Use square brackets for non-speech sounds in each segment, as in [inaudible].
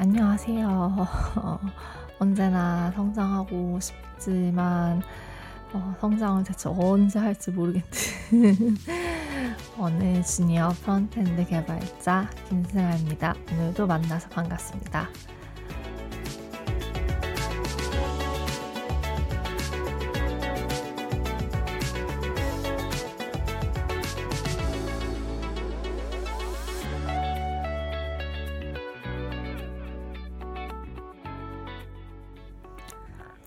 안녕하세요. [laughs] 언제나 성장하고 싶지만 어, 성장을 대체 언제 할지 모르겠는 [laughs] 어느 주니어 frontend 개발자 김승아입니다. 오늘도 만나서 반갑습니다.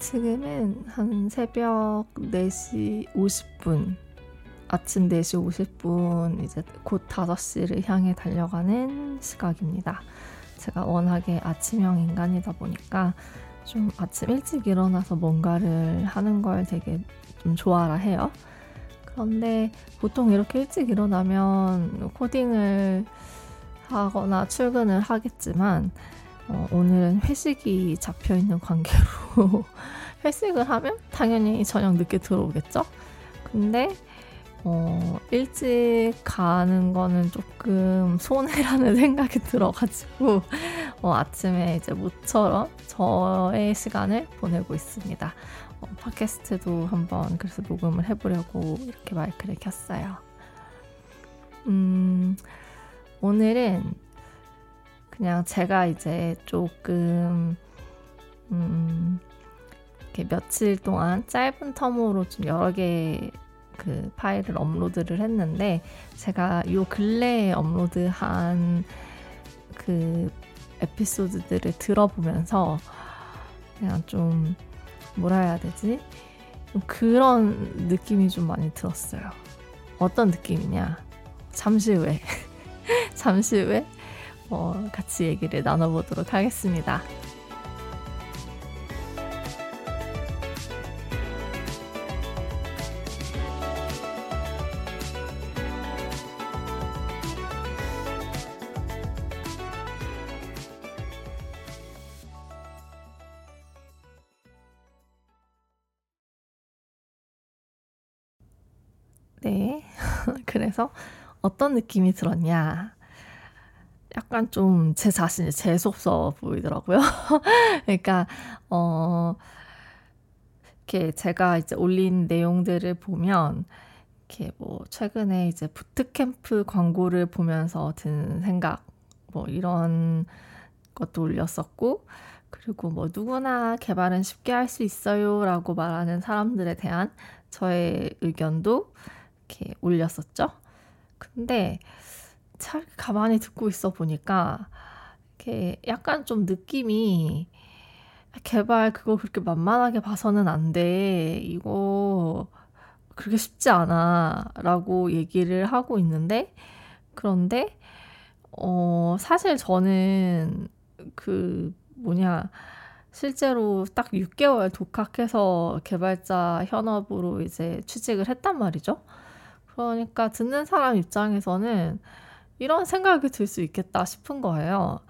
지금은 한 새벽 4시 50분, 아침 4시 50분, 이제 곧 5시를 향해 달려가는 시각입니다. 제가 워낙에 아침형 인간이다 보니까 좀 아침 일찍 일어나서 뭔가를 하는 걸 되게 좀 좋아라 해요. 그런데 보통 이렇게 일찍 일어나면 코딩을 하거나 출근을 하겠지만 어, 오늘은 회식이 잡혀 있는 관계로 [laughs] 회식을 하면 당연히 저녁 늦게 들어오겠죠? 근데 어, 일찍 가는 거는 조금 손해라는 [laughs] 생각이 들어가지고 어, 아침에 이제 모처럼 저의 시간을 보내고 있습니다. 어, 팟캐스트도 한번 그래서 녹음을 해보려고 이렇게 마이크를 켰어요. 음, 오늘은 그냥 제가 이제 조금 음, 이렇게 며칠 동안 짧은 텀으로 좀 여러 개 그 파일을 업로드를 했는데 제가 요 근래에 업로드한 그 에피소드들을 들어보면서 그냥 좀 뭐라 해야 되지? 그런 느낌이 좀 많이 들었어요. 어떤 느낌이냐? 잠시 후에 [laughs] 잠시 후에 어, 같이 얘기를 나눠보도록 하겠습니다. 네. [laughs] 그래서 어떤 느낌이 들었냐? 약간 좀 제 자신이 재수없어 보이더라고요. [laughs] 그러니까, 어, 이렇게 제가 이제 올린 내용들을 보면, 이렇게 뭐, 최근에 이제 부트캠프 광고를 보면서 든 생각, 뭐, 이런 것도 올렸었고, 그리고 뭐, 누구나 개발은 쉽게 할 수 있어요 라고 말하는 사람들에 대한 저의 의견도 이렇게 올렸었죠. 근데 잘 가만히 듣고 있어 보니까 이렇게 약간 좀 느낌이 개발 그거 그렇게 만만하게 봐서는 안 돼. 이거 그렇게 쉽지 않아. 라고 얘기를 하고 있는데, 그런데, 어, 사실 저는 그 뭐냐, 실제로 딱 6개월 독학해서 개발자 현업으로 이제 취직을 했단 말이죠. 그러니까 듣는 사람 입장에서는 이런 생각이 들 수 있겠다 싶은 거예요.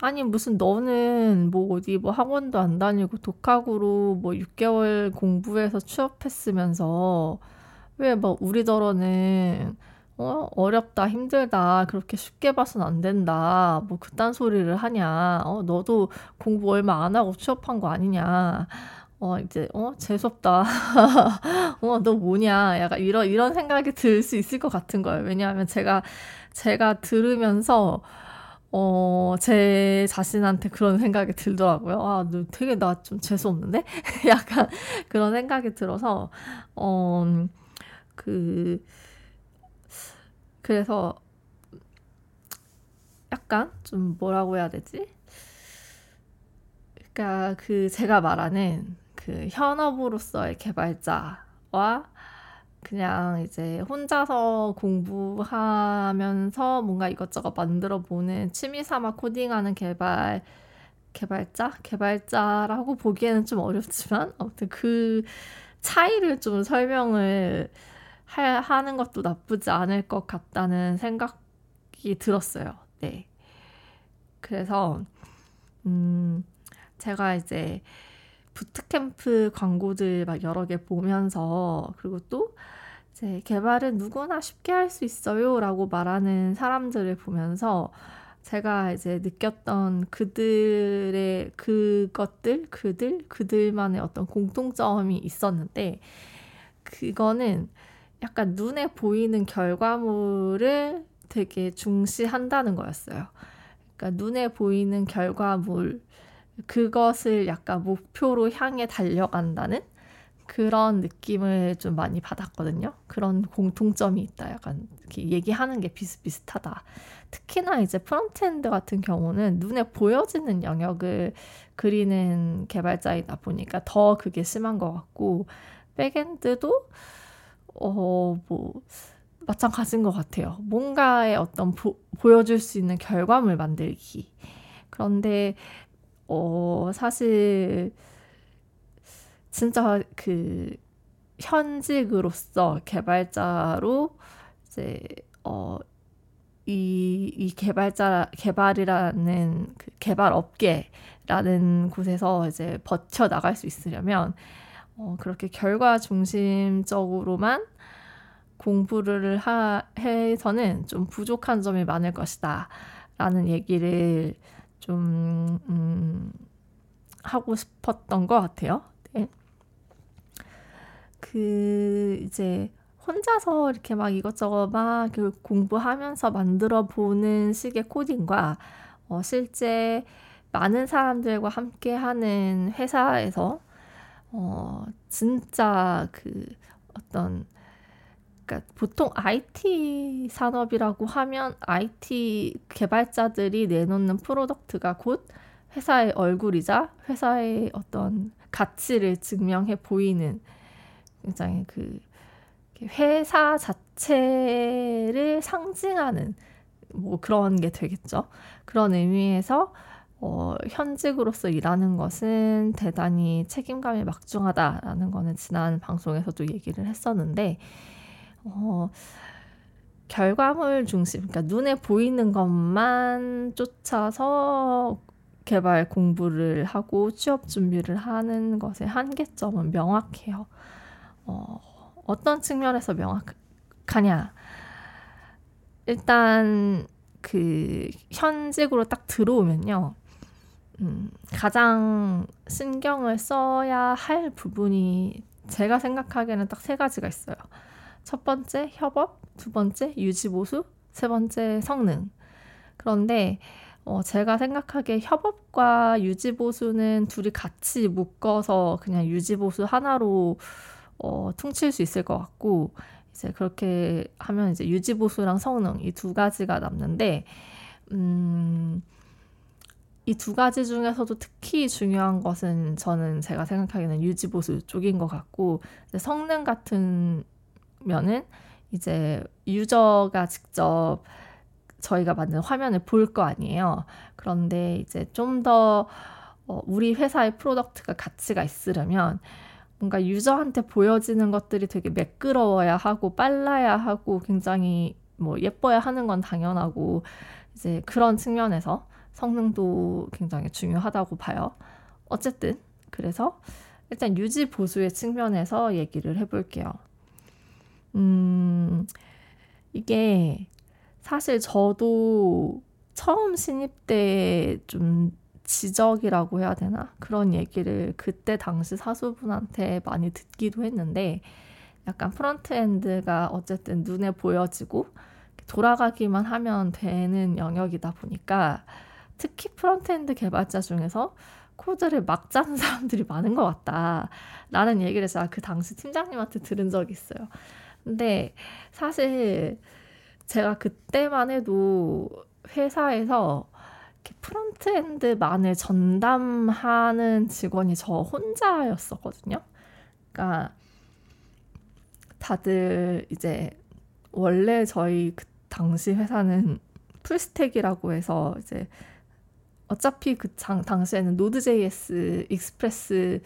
아니 무슨 너는 뭐 어디 뭐 학원도 안 다니고 독학으로 뭐 6개월 공부해서 취업했으면서 왜막 우리더러는 어 어렵다 힘들다 그렇게 쉽게 봐선 안 된다 뭐 그딴 소리를 하냐 어 너도 공부 얼마 안 하고 취업한 거 아니냐 어, 이제, 어, 재수없다. [laughs] 어, 너 뭐냐. 약간 이런, 이런 생각이 들 수 있을 것 같은 거예요. 왜냐하면 제가, 제가 들으면서, 어, 제 자신한테 그런 생각이 들더라고요. 아, 너 되게 나 좀 재수없는데? [laughs] 약간 그런 생각이 들어서, 어, 그, 그래서 약간 좀 뭐라고 해야 되지? 그러니까 그 제가 말하는 그 현업으로서의 개발자와 그냥 이제 혼자서 공부하면서 뭔가 이것저것 만들어 보는 취미 삼아 코딩하는 개발 개발자 개발자라고 보기에는 좀 어렵지만 [laughs] 아무튼 그 차이를 좀 설명을 하, 하는 것도 나쁘지 않을 것 같다는 생각이 들었어요. 네. 그래서 음 제가 이제 부트캠프 광고들 막 여러 개 보면서 그리고 또 이제 개발은 누구나 쉽게 할 수 있어요라고 말하는 사람들을 보면서 제가 이제 느꼈던 그들의 그것들, 그들, 그들만의 어떤 공통점이 있었는데 그거는 약간 눈에 보이는 결과물을 되게 중시한다는 거였어요. 그러니까 눈에 보이는 결과물 그것을 약간 목표로 향해 달려간다는 그런 느낌을 좀 많이 받았거든요. 그런 공통점이 있다. 약간 얘기하는 게 비슷비슷하다. 특히나 이제 frontend 같은 경우는 눈에 보여지는 영역을 그리는 개발자이다 보니까 더 그게 심한 것 같고 백엔드도 어 뭐 마찬가지인 것 같아요. 뭔가의 어떤 보, 보여줄 수 있는 결과물 만들기. 그런데 어, 사실 진짜 그 현직으로서 개발자로 이제 어, 이, 이 개발자 개발이라는 그 개발 업계라는 곳에서 이제 버텨 나갈 수 있으려면 어, 그렇게 결과 중심적으로만 공부를 하, 해서는 좀 부족한 점이 많을 것이다. 라는 얘기를 좀, 음, 하고 싶었던 것 같아요. 네. 그, 이제, 혼자서 이렇게 막 이것저것 막 공부하면서 만들어 보는 식의 코딩과 어, 실제 많은 사람들과 함께 하는 회사에서 어, 진짜 그 어떤 그러니까 보통 IT 산업이라고 하면 IT 개발자들이 내놓는 프로덕트가 곧 회사의 얼굴이자 회사의 어떤 가치를 증명해 보이는 굉장히 그 회사 자체를 상징하는 뭐 그런 게 되겠죠. 그런 의미에서 어, 현직으로서 일하는 것은 대단히 책임감이 막중하다라는 거는 지난 방송에서도 얘기를 했었는데 어, 결과물 중심, 그러니까 눈에 보이는 것만 쫓아서 개발 공부를 하고 취업 준비를 하는 것의 한계점은 명확해요. 어, 어떤 측면에서 명확하냐? 일단 그 현직으로 딱 들어오면요. 음, 가장 신경을 써야 할 부분이 제가 생각하기에는 딱 세 가지가 있어요. 첫 번째 협업, 두 번째 유지보수, 세 번째 성능. 그런데 어, 제가 생각하기에 협업과 유지보수는 둘이 같이 묶어서 그냥 유지보수 하나로 어, 퉁칠 수 있을 것 같고 이제 그렇게 하면 이제 유지보수랑 성능 이 두 가지가 남는데 음, 이 두 가지 중에서도 특히 중요한 것은 저는 제가 생각하기에는 유지보수 쪽인 것 같고 성능 같은 면은 이제 유저가 직접 저희가 만든 화면을 볼 거 아니에요. 그런데 이제 좀더 어, 우리 회사의 프로덕트가 가치가 있으려면 뭔가 유저한테 보여지는 것들이 되게 매끄러워야 하고 빨라야 하고 굉장히 뭐 예뻐야 하는 건 당연하고 이제 그런 측면에서 성능도 굉장히 중요하다고 봐요. 어쨌든 그래서 일단 유지 보수의 측면에서 얘기를 해볼게요. 음, 이게 사실 저도 처음 신입 때 좀 지적이라고 해야 되나? 그런 얘기를 그때 당시 사수분한테 많이 듣기도 했는데 약간 frontend가 어쨌든 눈에 보여지고 돌아가기만 하면 되는 영역이다 보니까 특히 frontend 개발자 중에서 코드를 막 짜는 [laughs] 사람들이 많은 것 같다. 라는 얘기를 제가 그 당시 팀장님한테 들은 적이 있어요. 근데 사실 제가 그때만 해도 회사에서 frontend만을 전담하는 직원이 저 혼자였었거든요. 그러니까 다들 이제 원래 저희 그 당시 회사는 full stack이라고 해서 이제 어차피 그 장, 당시에는 Node.js Express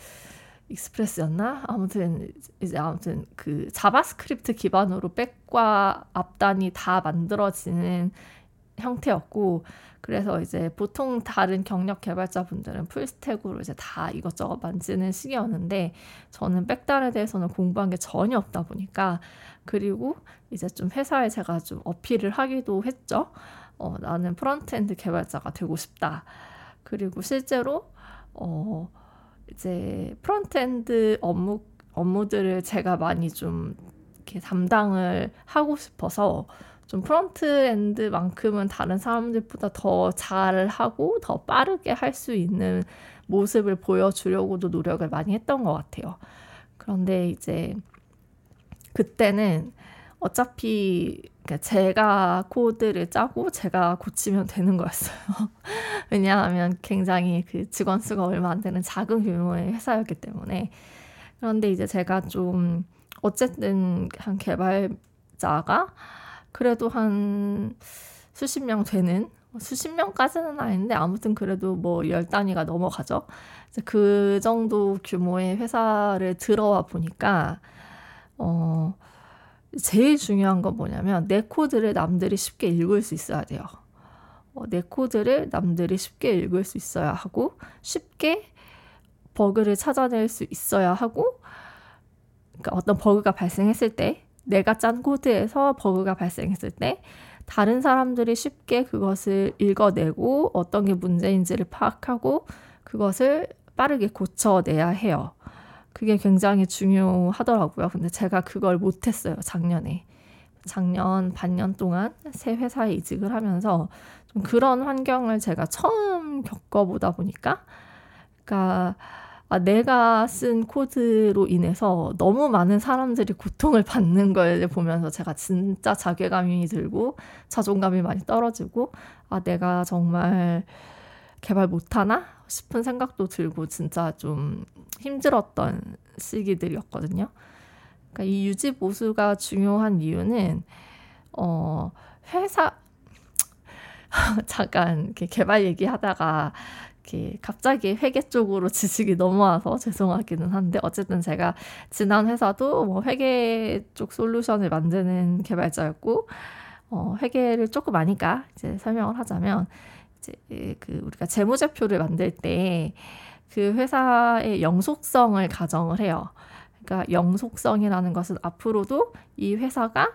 Express였나? 아무튼 이제 아무튼 그 JavaScript 기반으로 back과 앞단이 다 만들어지는 형태였고 그래서 이제 보통 다른 경력 개발자분들은 full stack으로 이제 다 이것저것 만지는 시기였는데 저는 back단에 대해서는 공부한 게 전혀 없다 보니까 그리고 이제 좀 회사에 제가 좀 어필을 하기도 했죠. 어, 나는 frontend 개발자가 되고 싶다. 그리고 실제로 어, 이제 frontend 업무 업무들을 제가 많이 좀 이렇게 담당을 하고 싶어서 좀 frontend만큼은 다른 사람들보다 더 잘하고 더 빠르게 할 수 있는 모습을 보여주려고도 노력을 많이 했던 것 같아요. 그런데 이제 그때는 어차피 제가 코드를 짜고 제가 고치면 되는 거였어요. [laughs] 왜냐하면 굉장히 그 직원 수가 얼마 안 되는 작은 규모의 회사였기 때문에. 그런데 이제 제가 좀 어쨌든 한 개발자가 그래도 한 수십 명 되는 수십 명까지는 아닌데 아무튼 그래도 뭐 열 단위가 넘어가죠. 그 정도 규모의 회사를 들어와 보니까 어 제일 중요한 건 뭐냐면 내 코드를 남들이 쉽게 읽을 수 있어야 돼요. 어, 내 코드를 남들이 쉽게 읽을 수 있어야 하고 쉽게 버그를 찾아낼 수 있어야 하고 그러니까 어떤 버그가 발생했을 때 내가 짠 코드에서 버그가 발생했을 때 다른 사람들이 쉽게 그것을 읽어내고 어떤 게 문제인지를 파악하고 그것을 빠르게 고쳐내야 해요. 그게 굉장히 중요하더라고요. 근데 제가 그걸 못했어요, 작년에. 작년 반년 동안 새 회사에 이직을 하면서 좀 그런 환경을 제가 처음 겪어보다 보니까, 그러니까 아, 내가 쓴 코드로 인해서 너무 많은 사람들이 고통을 받는 걸 보면서 제가 진짜 자괴감이 들고 자존감이 많이 떨어지고 아, 내가 정말 개발 못하나 싶은 생각도 들고 진짜 좀 힘들었던 시기들이었거든요. 그러니까 이 유지 보수가 중요한 이유는 어 회사 [laughs] 잠깐 이렇게 개발 얘기하다가 이렇게 갑자기 회계 쪽으로 지식이 넘어와서 죄송하기는 한데 어쨌든 제가 지난 회사도 뭐 회계 쪽 솔루션을 만드는 개발자였고 어, 회계를 조금 아니까 이제 설명을 하자면 이제 그 우리가 재무제표를 만들 때 그 회사의 영속성을 가정을 해요. 그러니까 영속성이라는 것은 앞으로도 이 회사가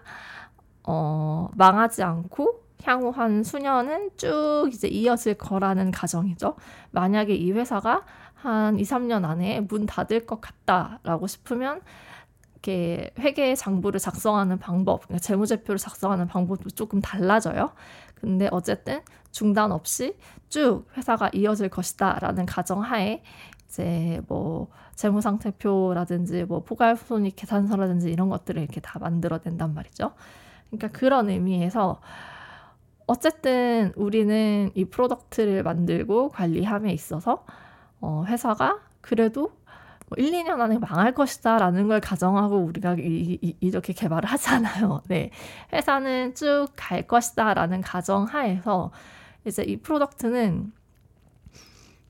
어, 망하지 않고 향후 한 수년은 쭉 이제 이어질 거라는 가정이죠. 만약에 이 회사가 한 2, 3년 안에 문 닫을 것 같다라고 싶으면 이렇게 회계 장부를 작성하는 방법, 그러니까 재무제표를 작성하는 방법도 조금 달라져요. 근데 어쨌든 중단 없이 쭉 회사가 이어질 것이다라는 가정하에 이제 뭐 재무상태표라든지 뭐 포괄손익 계산서라든지 이런 것들을 이렇게 다 만들어낸단 말이죠. 그러니까 그런 의미에서 어쨌든 우리는 이 product를 만들고 관리함에 있어서 어, 회사가 그래도 뭐 1, 2년 안에 망할 것이다 라는 걸 가정하고 우리가 이, 이, 이렇게 개발을 하잖아요. [laughs] 네. 회사는 쭉 갈 것이다 라는 가정 하에서 이제 이 product는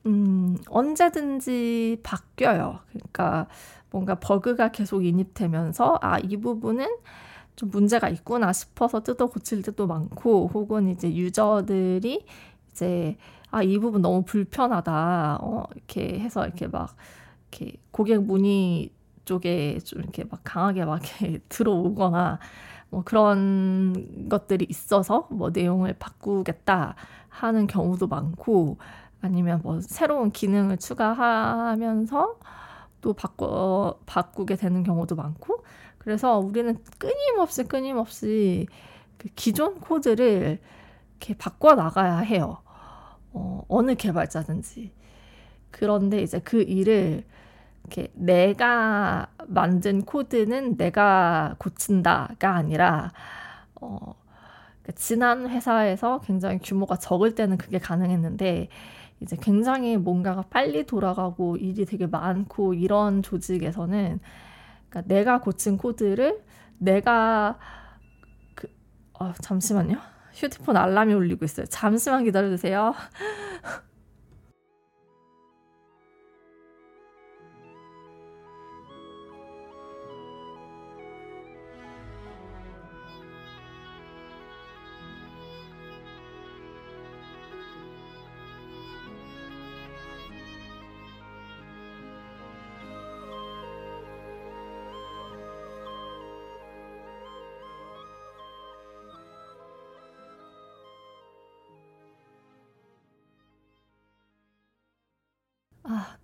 음, 언제든지 바뀌어요. 그러니까 뭔가 버그가 계속 인입되면서 아, 이 부분은 좀 문제가 있구나 싶어서 뜯어 고칠 때도 많고 혹은 이제 유저들이 이제 아 이 부분 너무 불편하다 어 이렇게 해서 이렇게 막 이렇게 고객 문의 쪽에 좀 이렇게 막 강하게 막 이렇게 [laughs] 들어오거나 뭐 그런 것들이 있어서 뭐 내용을 바꾸겠다 하는 경우도 많고 아니면 뭐 새로운 기능을 추가하면서 또 바꿔 바꾸게 되는 경우도 많고 그래서 우리는 끊임없이 끊임없이 그 기존 코드를 이렇게 바꿔 나가야 해요. 어, 어느 개발자든지. 그런데 이제 그 일을 이렇게 내가 만든 코드는 내가 고친다가 아니라 어, 지난 회사에서 굉장히 규모가 적을 때는 그게 가능했는데 이제 굉장히 뭔가가 빨리 돌아가고 일이 되게 많고 이런 조직에서는 그러니까 내가 고친 코드를 내가 그 어, 잠시만요. 휴대폰 알람이 울리고 있어요. 잠시만 기다려 주세요. [laughs]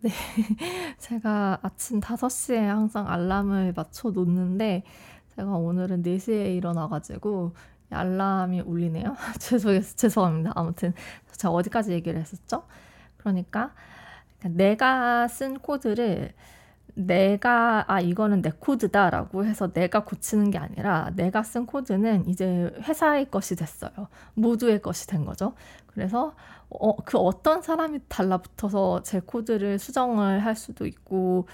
네. [laughs] 제가 아침 5시에 항상 알람을 맞춰 놓는데 제가 오늘은 4시에 일어나 가지고 알람이 울리네요. [laughs] 죄송 죄송합니다. 아무튼 제가 어디까지 얘기를 했었죠? 그러니까 내가 쓴 코드를 내가 아 이거는 내 코드다라고 해서 내가 고치는 게 아니라 내가 쓴 코드는 이제 회사의 것이 됐어요. 모두의 것이 된 거죠. 그래서 어, 그 어떤 사람이 달라붙어서 제 코드를 수정을 할 수도 있고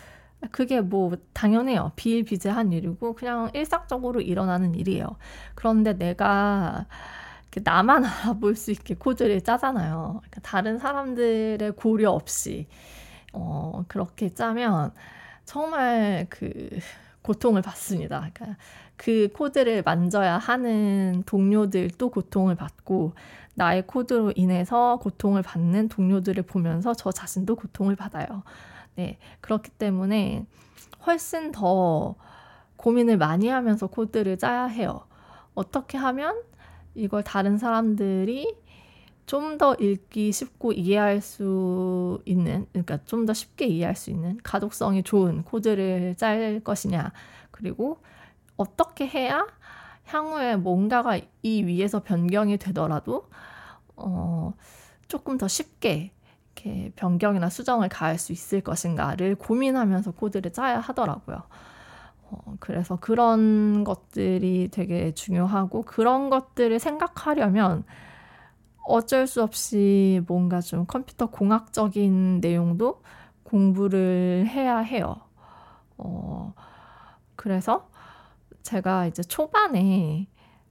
그게 뭐 당연해요. 비일비재한 일이고 그냥 일상적으로 일어나는 일이에요. 그런데 내가 나만 [laughs] 알아볼 수 있게 코드를 짜잖아요. 그러니까 다른 사람들의 고려 없이 어, 그렇게 짜면 정말 그 고통을 받습니다. 그러니까 그 코드를 만져야 하는 동료들도 고통을 받고 나의 코드로 인해서 고통을 받는 동료들을 보면서 저 자신도 고통을 받아요. 네. 그렇기 때문에 훨씬 더 고민을 많이 하면서 코드를 짜야 해요. 어떻게 하면 이걸 다른 사람들이 좀 더 읽기 쉽고 이해할 수 있는, 그러니까 좀 더 쉽게 이해할 수 있는 가독성이 좋은 코드를 짤 것이냐. 그리고 어떻게 해야 향후에 뭔가가 이 위에서 변경이 되더라도, 어, 조금 더 쉽게 이렇게 변경이나 수정을 가할 수 있을 것인가를 고민하면서 코드를 짜야 하더라고요. 어, 그래서 그런 것들이 되게 중요하고 그런 것들을 생각하려면 어쩔 수 없이 뭔가 좀 컴퓨터 공학적인 내용도 공부를 해야 해요. 어, 그래서 제가 이제 초반에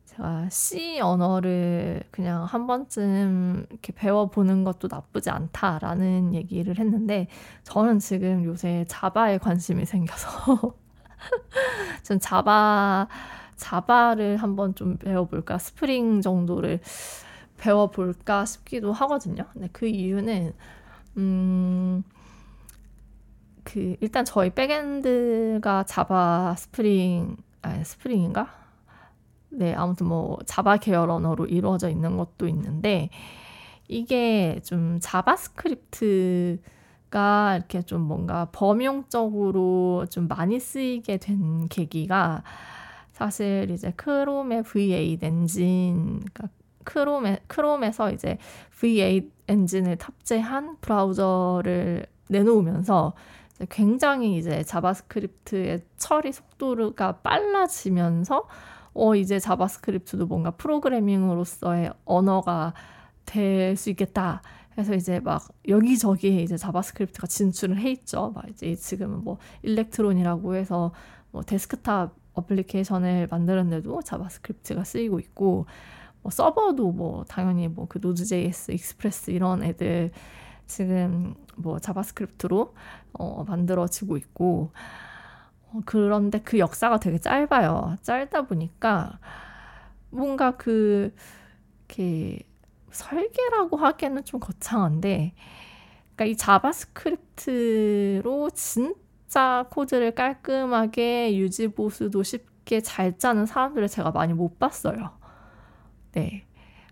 제가 C 언어를 그냥 한 번쯤 이렇게 배워보는 것도 나쁘지 않다라는 얘기를 했는데 저는 지금 요새 Java에 관심이 생겨서 [laughs] 전 Java Java를 한번 좀 배워볼까 스프링 정도를 배워볼까 싶기도 하거든요. 근데 그 이유는, 음, 그, 일단 저희 backend가 Java Spring, 아니, Spring인가? 네, 아무튼 뭐, Java 계열 언어로 이루어져 있는 것도 있는데, 이게 좀 JavaScript가 이렇게 좀 뭔가 범용적으로 좀 많이 쓰이게 된 계기가 사실 이제 Chrome의 V8 엔진, 그러니까 Chrome에, Chrome에서 이제 V8 엔진을 탑재한 브라우저를 내놓으면서 굉장히 이제 JavaScript의 처리 속도가 빨라지면서 어 이제 JavaScript도 뭔가 프로그래밍으로서의 언어가 될 수 있겠다. 해서 이제 막 여기저기에 이제 JavaScript가 진출을 해 있죠. 막 이제 지금은 뭐 Electron이라고 해서 뭐 desktop application을 만드는데도 JavaScript가 쓰이고 있고 뭐 서버도 뭐 당연히 뭐 그 Node.js, Express 이런 애들 지금 뭐 JavaScript로 어, 만들어지고 있고 어, 그런데 그 역사가 되게 짧아요. 짧다 보니까 뭔가 그 이렇게 설계라고 하기에는 좀 거창한데 그러니까 이 JavaScript로 진짜 코드를 깔끔하게 유지 보수도 쉽게 잘 짜는 사람들을 제가 많이 못 봤어요. 네.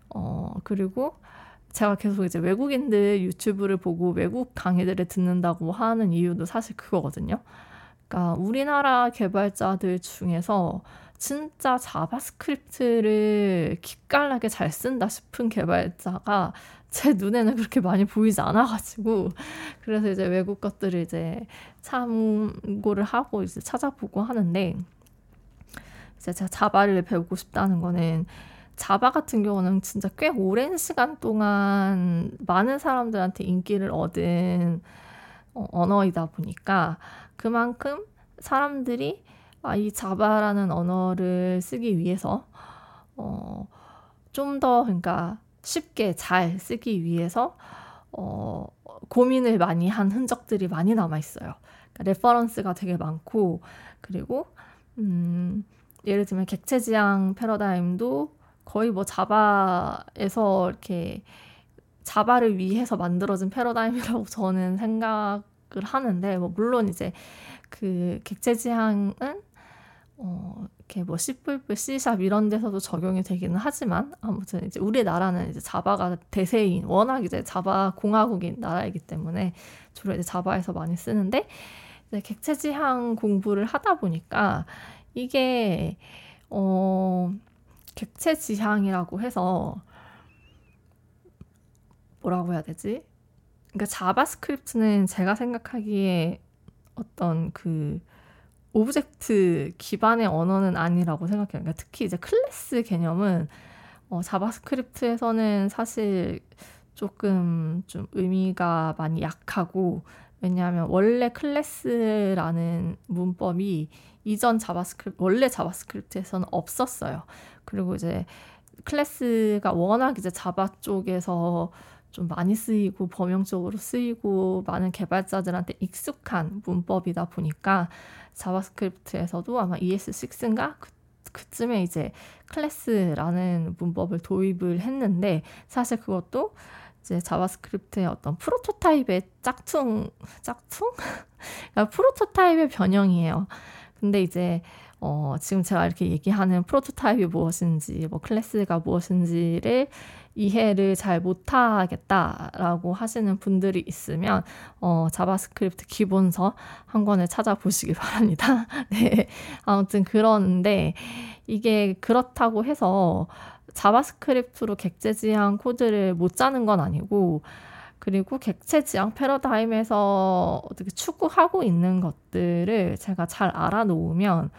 어, 그리고 제가 계속 이제 외국인들 유튜브를 보고 외국 강의들을 듣는다고 하는 이유도 사실 그거거든요. 그러니까 우리나라 개발자들 중에서 진짜 JavaScript를 기깔나게 잘 쓴다 싶은 개발자가 제 눈에는 그렇게 많이 보이지 않아가지고 그래서 이제 외국 것들을 이제 참고를 하고 이제 찾아보고 하는데 이제 제가 자바를 배우고 싶다는 거는 자바 같은 경우는 진짜 꽤 오랜 시간 동안 많은 사람들한테 인기를 얻은 어, 언어이다 보니까 그만큼 사람들이 아, 이 자바라는 언어를 쓰기 위해서 어, 좀 더 그러니까 쉽게 잘 쓰기 위해서 어, 고민을 많이 한 흔적들이 많이 남아 있어요. 그러니까 reference가 되게 많고 그리고 음, 예를 들면 객체지향 패러다임도 거의 뭐 Java에서 이렇게 Java를 위해서 만들어진 패러다임이라고 [laughs] 저는 생각을 하는데 뭐 물론 이제 그 객체 지향은 어 이렇게 뭐 C++, C샵 이런 데서도 적용이 되기는 하지만 아무튼 이제 우리나라는 이제 Java가 대세인 워낙 이제 Java 공화국인 나라이기 때문에 주로 이제 Java에서 많이 쓰는데 이제 객체 지향 공부를 하다 보니까 이게 어 객체 지향이라고 해서 뭐라고 해야 되지? 그러니까 JavaScript는 제가 생각하기에 어떤 그 object 기반의 언어는 아니라고 생각해요. 그러니까 특히 이제 클래스 개념은 어, JavaScript에서는 사실 조금 좀 의미가 많이 약하고 왜냐하면 원래 class라는 문법이 이전 JavaScript 원래 JavaScript에서는 없었어요. 그리고 이제 class가 워낙 이제 Java 쪽에서 좀 많이 쓰이고 범용적으로 쓰이고 많은 개발자들한테 익숙한 문법이다 보니까 JavaScript에서도 아마 ES6인가 그, 그쯤에 이제 class라는 문법을 도입을 했는데 사실 그것도 이제 JavaScript의 어떤 prototype의 짝퉁 짝퉁 [laughs] 그러니까 prototype의 변형이에요. 근데 이제 어, 지금 제가 이렇게 얘기하는 prototype이 무엇인지, 뭐 class가 무엇인지를 이해를 잘 못하겠다라고 하시는 분들이 있으면 어, JavaScript 기본서 한 권을 찾아보시기 [laughs] 바랍니다. 네, 아무튼 그런데 이게 그렇다고 해서 JavaScript로 객체 지향 코드를 못 짜는 건 아니고 그리고 객체 지향 패러다임에서 어떻게 추구하고 있는 것들을 제가 잘 알아놓으면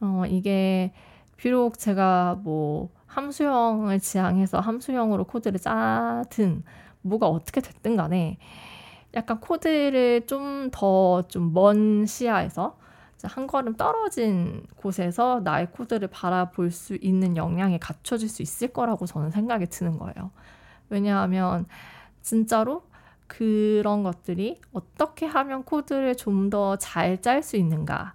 어, 이게 비록 제가 뭐 함수형을 지향해서 함수형으로 코드를 짜든 뭐가 어떻게 됐든 간에 약간 코드를 좀 더 좀 먼 시야에서 한 걸음 떨어진 곳에서 나의 코드를 바라볼 수 있는 역량이 갖춰질 수 있을 거라고 저는 생각이 드는 거예요. 왜냐하면 진짜로 그런 것들이 어떻게 하면 코드를 좀 더 잘 짤 수 있는가,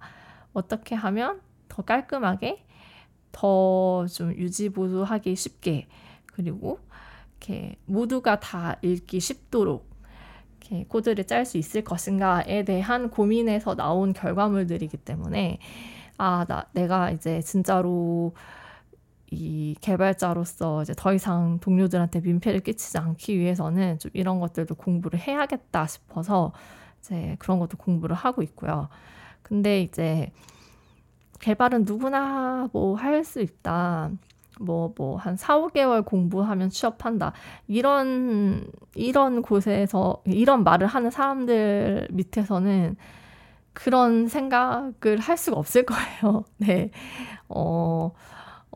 어떻게 하면 더 깔끔하게 더 좀 유지보수하기 쉽게 그리고 이렇게 모두가 다 읽기 쉽도록 이렇게 코드를 짤 수 있을 것인가에 대한 고민에서 나온 결과물들이기 때문에 아, 나 내가 이제 진짜로 이 개발자로서 이제 더 이상 동료들한테 민폐를 끼치지 않기 위해서는 좀 이런 것들도 공부를 해야겠다 싶어서 이제 그런 것도 공부를 하고 있고요. 근데 이제 개발은 누구나 뭐 할 수 있다. 뭐, 뭐, 한 4, 5개월 공부하면 취업한다. 이런, 이런 곳에서, 이런 말을 하는 사람들 밑에서는 그런 생각을 할 수가 없을 거예요. [laughs] 네. 어,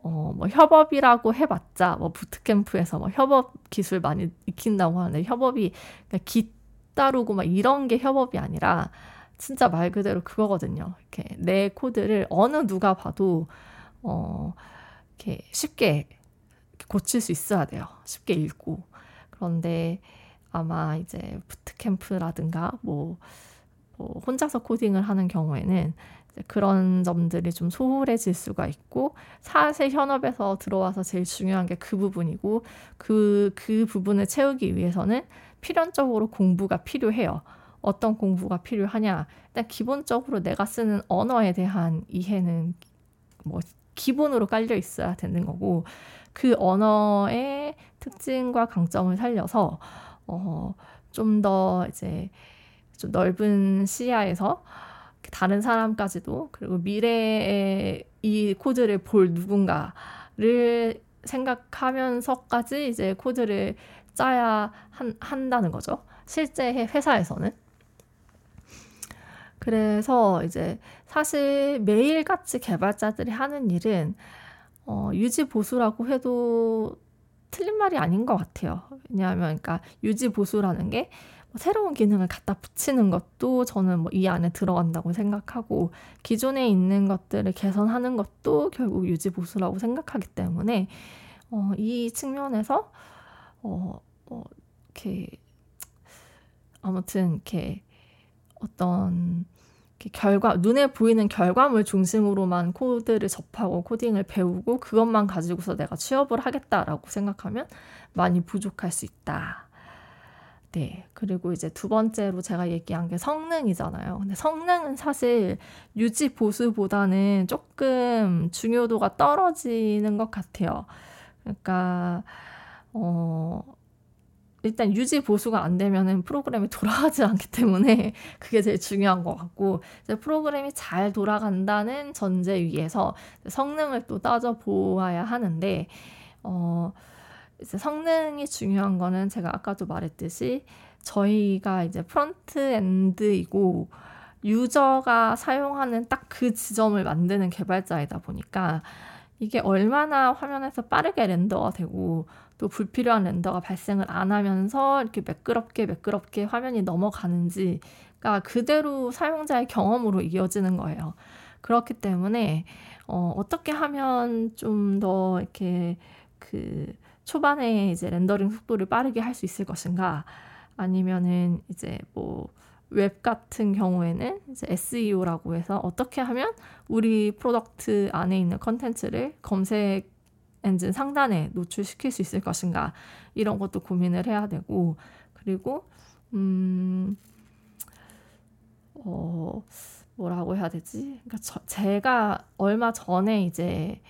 어, 뭐, 협업이라고 해봤자, 뭐, 부트캠프에서 뭐, 협업 기술 많이 익힌다고 하는데, 협업이, 그러니까 기 따르고 막 이런 게 협업이 아니라, 진짜 말 그대로 그거거든요. 이렇게 내 코드를 어느 누가 봐도 어 이렇게 쉽게 고칠 수 있어야 돼요. 쉽게 읽고. 그런데 아마 이제 부트캠프라든가 뭐, 뭐 혼자서 코딩을 하는 경우에는 그런 점들이 좀 소홀해질 수가 있고 사실 현업에서 들어와서 제일 중요한 게 그 부분이고 그, 그 부분을 채우기 위해서는 필연적으로 공부가 필요해요. 어떤 공부가 필요하냐. 일단 기본적으로 내가 쓰는 언어에 대한 이해는 뭐 기본으로 깔려 있어야 되는 거고 그 언어의 특징과 강점을 살려서 어, 좀 더 이제 좀 넓은 시야에서 다른 사람까지도 그리고 미래에 이 코드를 볼 누군가를 생각하면서까지 이제 코드를 짜야 한, 한다는 거죠. 실제 회사에서는. 그래서 이제 사실 매일같이 개발자들이 하는 일은 어, 유지 보수라고 해도 틀린 말이 아닌 것 같아요. 왜냐하면 그러니까 유지 보수라는 게 새로운 기능을 갖다 붙이는 것도 저는 뭐 이 안에 들어간다고 생각하고 기존에 있는 것들을 개선하는 것도 결국 유지 보수라고 생각하기 때문에 어, 이 측면에서 어, 어, 이렇게 아무튼 이렇게 어떤 결과 눈에 보이는 결과물 중심으로만 코드를 접하고 코딩을 배우고 그것만 가지고서 내가 취업을 하겠다라고 생각하면 많이 부족할 수 있다. 네. 그리고 이제 두 번째로 제가 얘기한 게 성능이잖아요. 근데 성능은 사실 유지 보수보다는 조금 중요도가 떨어지는 것 같아요. 그러니까, 어, 일단 유지 보수가 안 되면은 프로그램이 돌아가지 않기 때문에 [laughs] 그게 제일 중요한 것 같고 이제 프로그램이 잘 돌아간다는 전제 위에서 성능을 또 따져 보아야 하는데 어 이제 성능이 중요한 거는 제가 아까도 말했듯이 저희가 이제 front end이고 user가 사용하는 딱 그 지점을 만드는 개발자이다 보니까 이게 얼마나 화면에서 빠르게 렌더가 되고 또 불필요한 렌더가 발생을 안 하면서 이렇게 매끄럽게 매끄럽게 화면이 넘어가는지가 그대로 사용자의 경험으로 이어지는 거예요. 그렇기 때문에 어, 어떻게 하면 좀 더 이렇게 그 초반에 이제 렌더링 속도를 빠르게 할 수 있을 것인가 아니면은 이제 뭐 웹 같은 경우에는 이제 SEO라고 해서 어떻게 하면 우리 product 안에 있는 컨텐츠를 검색 엔진 상단에 노출시킬 수 있을 것인가 이런 것도 고민을 해야 되고 그리고 음 어, 뭐라고 해야 되지? 저, 제가 얼마 전에 이제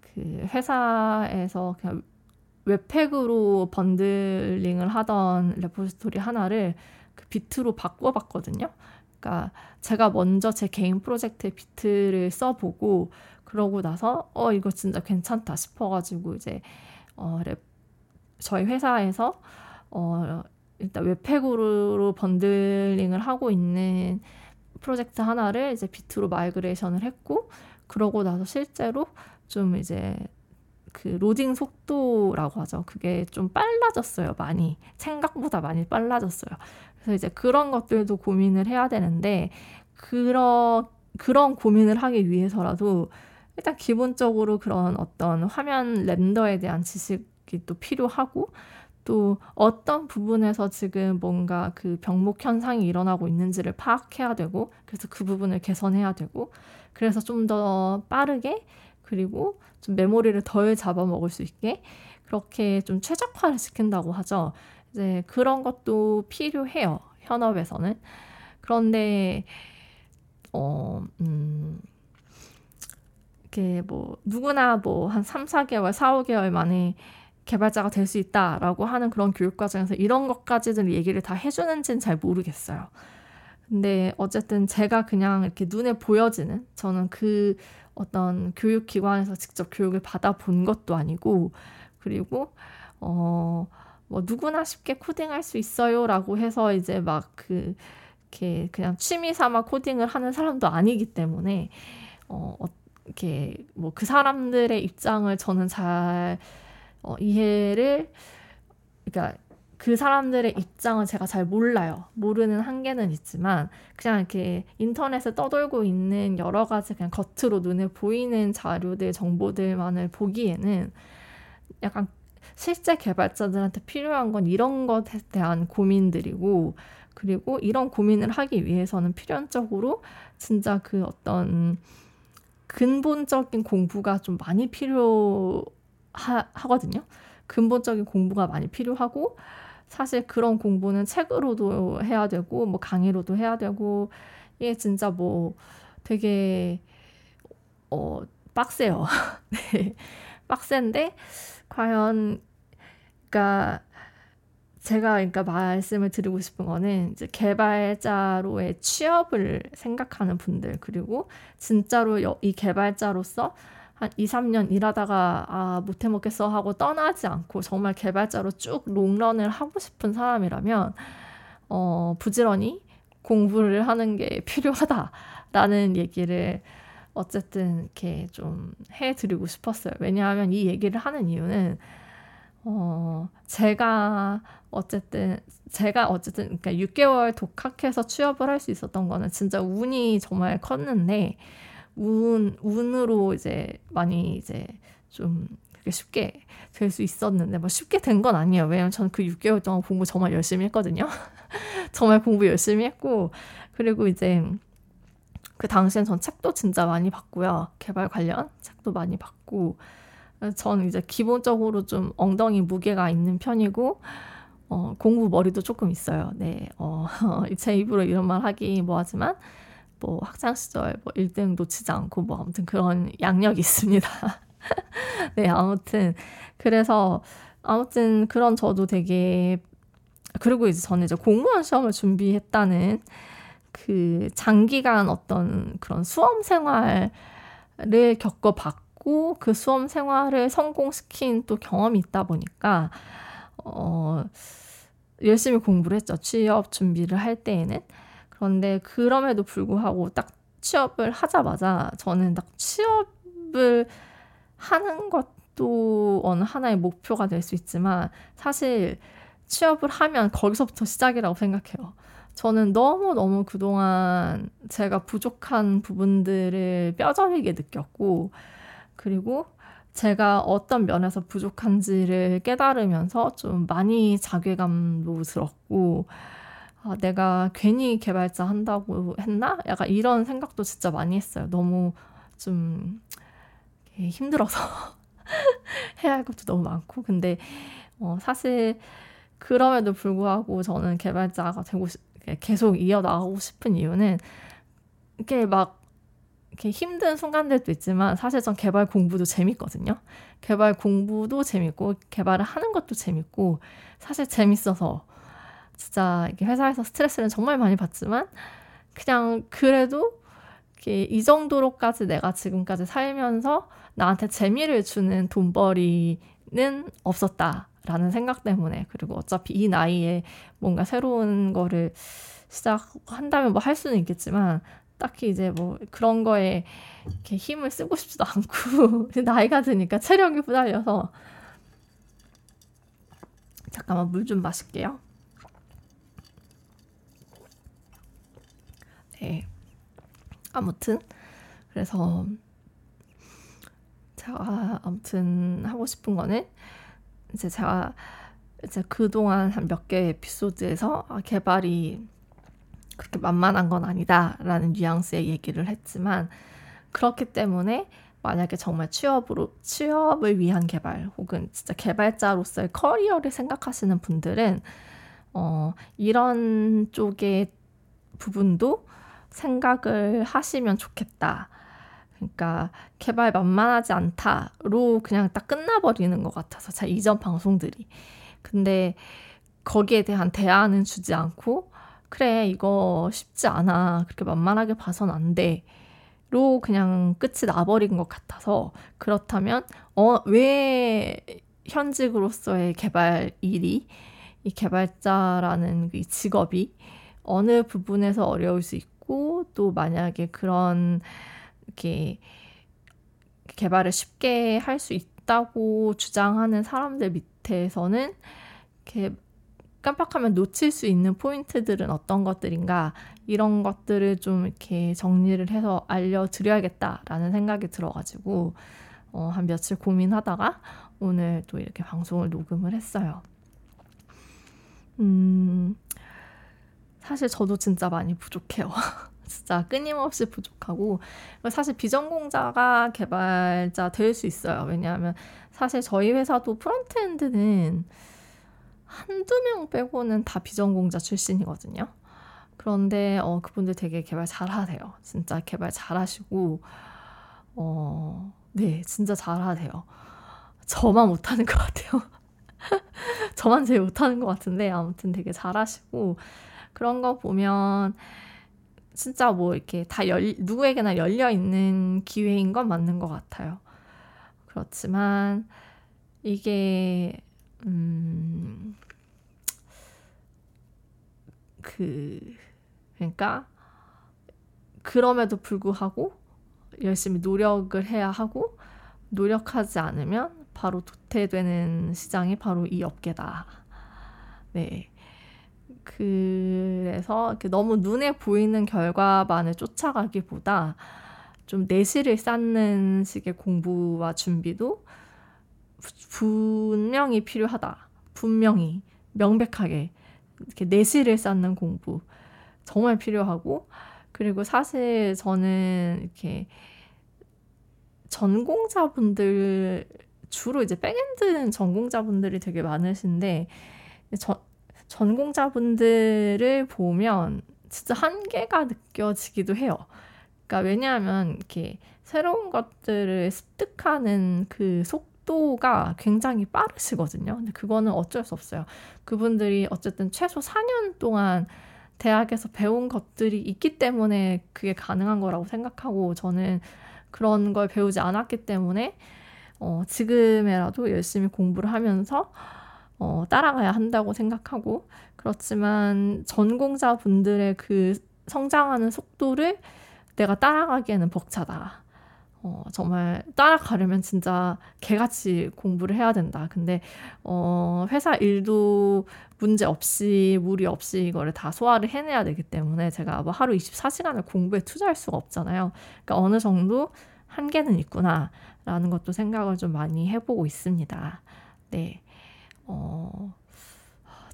그 회사에서 그냥 webpack으로 bundling을 하던 repository 하나를 그 Vite로 바꿔봤거든요. 그러니까 제가 먼저 제 개인 프로젝트에 Vite를 써보고 그러고 나서 어 이거 진짜 괜찮다 싶어가지고 이제 어 랩, 저희 회사에서 어 일단 webpack으로 bundling을 하고 있는 프로젝트 하나를 이제 Vite로 migration을 했고 그러고 나서 실제로 좀 이제 그 로딩 속도라고 하죠. 그게 좀 빨라졌어요. 많이 생각보다 많이 빨라졌어요. 그래서 이제 그런 것들도 고민을 해야 되는데 그런 그런 고민을 하기 위해서라도 일단 기본적으로 그런 어떤 화면 렌더에 대한 지식이 또 필요하고 또 어떤 부분에서 지금 뭔가 그 병목 현상이 일어나고 있는지를 파악해야 되고 그래서 그 부분을 개선해야 되고 그래서 좀 더 빠르게 그리고 좀 메모리를 덜 잡아먹을 수 있게 그렇게 좀 최적화를 시킨다고 하죠. 이제 그런 것도 필요해요. 현업에서는. 그런데 어, 음, 이렇게 뭐 누구나 뭐 한 3, 4개월, 4, 5개월 만에 개발자가 될 수 있다라고 하는 그런 교육 과정에서 이런 것까지는 얘기를 다 해주는지는 잘 모르겠어요. 근데 어쨌든 제가 그냥 이렇게 눈에 보여지는 저는 그 어떤 교육기관에서 직접 교육을 받아본 것도 아니고 그리고 어 뭐 누구나 쉽게 코딩할 수 있어요라고 해서 이제 막 그 이렇게 그냥 취미 삼아 코딩을 하는 사람도 아니기 때문에 어 이렇게 뭐 그 사람들의 입장을 저는 잘 어, 이해를 그러니까 그 사람들의 입장을 제가 잘 몰라요. 모르는 한계는 있지만 그냥 이렇게 인터넷에 떠돌고 있는 여러 가지 그냥 겉으로 눈에 보이는 자료들, 정보들만을 보기에는 약간 실제 개발자들한테 필요한 건 이런 것에 대한 고민들이고 그리고 이런 고민을 하기 위해서는 필연적으로 진짜 그 어떤 근본적인 공부가 좀 많이 필요하거든요. 근본적인 공부가 많이 필요하고 사실 그런 공부는 책으로도 해야 되고 뭐 강의로도 해야 되고 이게 진짜 뭐 되게 어 빡세요. [laughs] 네. 빡센데 과연 그러니까 제가 그러니까 말씀을 드리고 싶은 거는 이제 개발자로의 취업을 생각하는 분들 그리고 진짜로 이 개발자로서 한 2, 3년 일하다가 아 못해 먹겠어 하고 떠나지 않고 정말 개발자로 쭉 롱런을 하고 싶은 사람이라면 어 부지런히 공부를 하는 게 [laughs] 필요하다라는 얘기를 어쨌든 이렇게 좀 해드리고 싶었어요. 왜냐하면 이 얘기를 하는 이유는 어, 제가 어쨌든 제가 어쨌든 그러니까 6개월 독학해서 취업을 할 수 있었던 거는 진짜 운이 정말 컸는데 운 운으로 이제 많이 이제 좀 그게 쉽게 될 수 있었는데 뭐 쉽게 된 건 아니에요. 왜냐면 저는 그 6개월 동안 공부 정말 열심히 했거든요. [laughs] 정말 공부 열심히 했고 그리고 이제 그 당시엔 전 책도 진짜 많이 봤고요. 개발 관련 책도 많이 봤고 전 이제 기본적으로 좀 엉덩이 무게가 있는 편이고 어, 공부 머리도 조금 있어요. 네, 어, [laughs] 제 입으로 이런 말 하기 뭐하지만 뭐 학창 시절 뭐 1등 놓치지 않고 뭐 아무튼 그런 양력이 있습니다. [laughs] 네, 아무튼 그래서 아무튼 그런 저도 되게 그리고 이제 저는 이제 공무원 시험을 준비했다는 그 장기간 어떤 그런 수험 생활을 겪어봤 고 그 수험 생활을 성공시킨 또 경험이 있다 보니까 어 열심히 공부를 했죠. 취업 준비를 할 때에는. 그런데 그럼에도 불구하고 딱 취업을 하자마자 저는 딱 취업을 하는 것도 어느 하나의 목표가 될 수 있지만 사실 취업을 하면 거기서부터 시작이라고 생각해요. 저는 너무너무 그동안 제가 부족한 부분들을 뼈저리게 느꼈고, 그리고 제가 어떤 면에서 부족한지를 깨달으면서 좀 많이 자괴감도 들었고, 아, 내가 괜히 개발자 한다고 했나? 약간 이런 생각도 진짜 많이 했어요. 너무 좀 힘들어서 [laughs] 해야 할 것도 너무 많고. 근데 어, 사실 그럼에도 불구하고 저는 개발자가 되고 싶, 계속 이어나가고 싶은 이유는 이게 막 이렇게 힘든 순간들도 있지만 사실 전 개발 공부도 재밌거든요. 개발 공부도 재밌고 개발을 하는 것도 재밌고 사실 재밌어서 진짜 이렇게 회사에서 스트레스를 정말 많이 받지만 그냥 그래도 이 정도로까지 내가 지금까지 살면서 나한테 재미를 주는 돈벌이는 없었다. 라는 생각 때문에 그리고 어차피 이 나이에 뭔가 새로운 거를 시작한다면 뭐 할 수는 있겠지만 딱히 이제 뭐 그런 거에 이렇게 힘을 쓰고 싶지도 않고 [laughs] 나이가 드니까 체력이 부달려서 잠깐만 물 좀 마실게요. 네. 아무튼 그래서 제가 아무튼 하고 싶은 거는 이제 제가 이제 그동안 한 몇개 에피소드에서 아, 개발이 그렇게 만만한 건 아니다라는 뉘앙스의 얘기를 했지만 그렇기 때문에 만약에 정말 취업으로 취업을 위한 개발 혹은 진짜 개발자로서의 커리어를 생각하시는 분들은 어, 이런 쪽의 부분도 생각을 하시면 좋겠다. 그러니까 개발 만만하지 않다로 그냥 딱 끝나버리는 것 같아서 제 이전 방송들이. 근데 거기에 대한 대안은 주지 않고 그래 이거 쉽지 않아 그렇게 만만하게 봐선 안 돼. 로 그냥 끝이 나버린 것 같아서 그렇다면 어 왜 현직으로서의 개발 일이 이 개발자라는 이 직업이 어느 부분에서 어려울 수 있고 또 만약에 그런 이렇게 개발을 쉽게 할 수 있다고 주장하는 사람들 밑에서는 이렇게 깜빡하면 놓칠 수 있는 포인트들은 어떤 것들인가 이런 것들을 좀 이렇게 정리를 해서 알려드려야겠다라는 생각이 들어가지고 어, 한 며칠 고민하다가 오늘 또 이렇게 방송을 녹음을 했어요. 음, 사실 저도 진짜 많이 부족해요. [laughs] 진짜 끊임없이 부족하고 사실 비전공자가 개발자 될 수 있어요. 왜냐하면 사실 저희 회사도 frontend는 한두 명 빼고는 다 비전공자 출신이거든요. 그런데 어, 그분들 되게 개발 잘하세요. 진짜 개발 잘하시고 어, 네, 진짜 잘하세요. 저만 못하는 것 같아요. [laughs] 저만 제일 못하는 것 같은데 아무튼 되게 잘하시고 그런 거 보면 진짜 뭐 이렇게 다 열, 누구에게나 열려 있는 기회인 건 맞는 것 같아요. 그렇지만 이게 음, 그 그러니까 그럼에도 불구하고 열심히 노력을 해야 하고 노력하지 않으면 바로 도태되는 시장이 바로 이 업계다. 네. 그래서 너무 눈에 보이는 결과만을 쫓아가기보다 좀 내실을 쌓는 식의 공부와 준비도 분명히 필요하다. 분명히 명백하게 이렇게 내실을 쌓는 공부 정말 필요하고 그리고 사실 저는 이렇게 전공자분들 주로 이제 backend 전공자분들이 되게 많으신데 저, 전공자분들을 보면 진짜 한계가 느껴지기도 해요. 그러니까 왜냐하면 이렇게 새로운 것들을 습득하는 그 속도가 굉장히 빠르시거든요. 근데 그거는 어쩔 수 없어요. 그분들이 어쨌든 최소 4년 동안 대학에서 배운 것들이 있기 때문에 그게 가능한 거라고 생각하고 저는 그런 걸 배우지 않았기 때문에 어, 지금에라도 열심히 공부를 하면서 어, 따라가야 한다고 생각하고 그렇지만 전공자분들의 그 성장하는 속도를 내가 따라가기에는 벅차다. 어, 정말 따라가려면 진짜 개같이 공부를 해야 된다. 근데, 어, 회사 일도 문제 없이, 무리 없이 이거를 다 소화를 해내야 되기 때문에 제가 뭐 하루 24시간을 공부에 투자할 수가 없잖아요. 그러니까 어느 정도 한계는 있구나. 라는 것도 생각을 좀 많이 해보고 있습니다. 네. 어,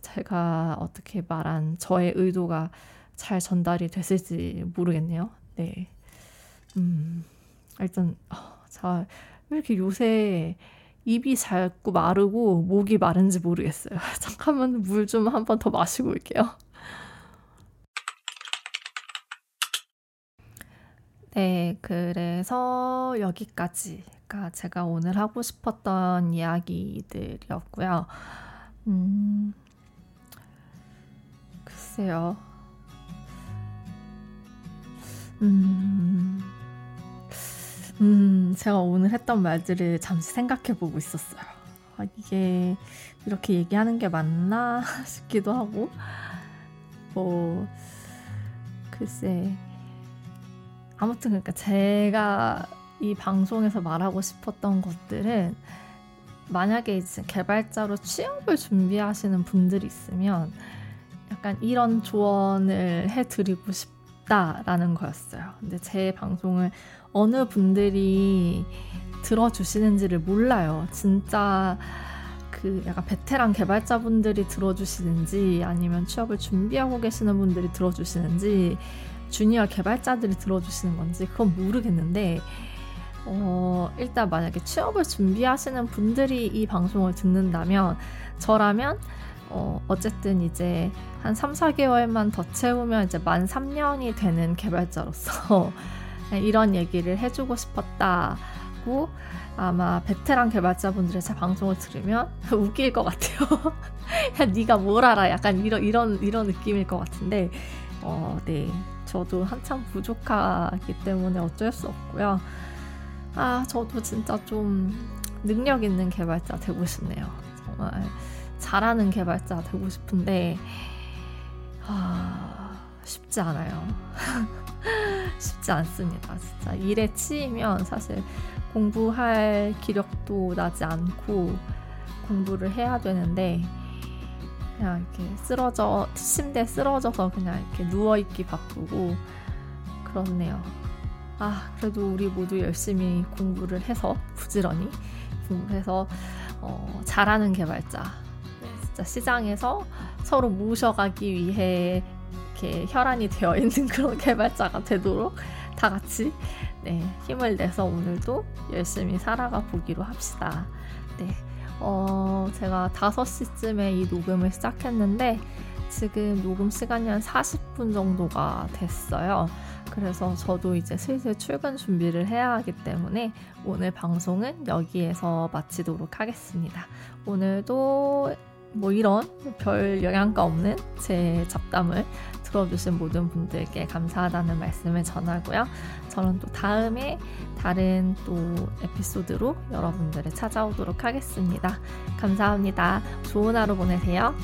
제가 어떻게 말한 저의 의도가 잘 전달이 됐을지 모르겠네요. 네. 음, 일단, 어, 자, 왜 이렇게 요새 입이 자꾸 마르고 목이 마른지 모르겠어요. [laughs] 잠깐만 물 좀 한 번 더 마시고 올게요. 네, 그래서 여기까지가 제가 오늘 하고 싶었던 이야기들이었고요. 음, 글쎄요. 음, 음, 제가 오늘 했던 말들을 잠시 생각해 보고 있었어요. 아, 이게 이렇게 얘기하는 게 맞나 [laughs] 싶기도 하고, 뭐, 글쎄, 아무튼 그러니까 제가 이 방송에서 말하고 싶었던 것들은 만약에 이제 개발자로 취업을 준비하시는 분들이 있으면 약간 이런 조언을 해드리고 싶 다라는 거였어요. 근데 제 방송을 어느 분들이 들어주시는지를 몰라요. 진짜 그 약간 베테랑 개발자분들이 들어주시는지 아니면 취업을 준비하고 계시는 분들이 들어주시는지 주니어 개발자들이 들어주시는 건지 그건 모르겠는데 어, 일단 만약에 취업을 준비하시는 분들이 이 방송을 듣는다면 저라면 어, 어쨌든 이제 한 3, 4개월만 더 채우면 이제 만 3년이 되는 개발자로서 [laughs] 이런 얘기를 해주고 싶었다고 아마 베테랑 개발자분들의 제 방송을 들으면 [laughs] 웃길 것 같아요. [laughs] 야, 네가 뭘 알아? 약간 이런 이런 이런 느낌일 것 같은데, 어, 네, 저도 한참 부족하기 때문에 어쩔 수 없고요. 아, 저도 진짜 좀 능력 있는 개발자 되고 싶네요. 정말 잘하는 개발자 되고 싶은데, 아, 쉽지 않아요. [laughs] 쉽지 않습니다. 진짜 일에 치이면 사실 공부할 기력도 나지 않고 공부를 해야 되는데, 그냥 이렇게 쓰러져 침대에 쓰러져서 그냥 이렇게 누워 있기 바쁘고 그렇네요. 아 그래도 우리 모두 열심히 공부를 해서 부지런히 공부해서 어, 잘하는 개발자 네, 시장에서 서로 모셔가기 위해 이렇게 혈안이 되어 있는 [laughs] 그런 개발자가 되도록 다 같이 네, 힘을 내서 오늘도 열심히 살아가 보기로 합시다. 네. 어, 제가 5시쯤에 이 녹음을 시작했는데 지금 녹음 시간이 한 40분 정도가 됐어요. 그래서 저도 이제 슬슬 출근 준비를 해야 하기 때문에 오늘 방송은 여기에서 마치도록 하겠습니다. 오늘도 뭐 이런 별 영향가 없는 제 잡담을 들어주신 모든 분들께 감사하다는 말씀을 전하고요. 저는 또 다음에 다른 또 에피소드로 여러분들을 찾아오도록 하겠습니다. 감사합니다. 좋은 하루 보내세요.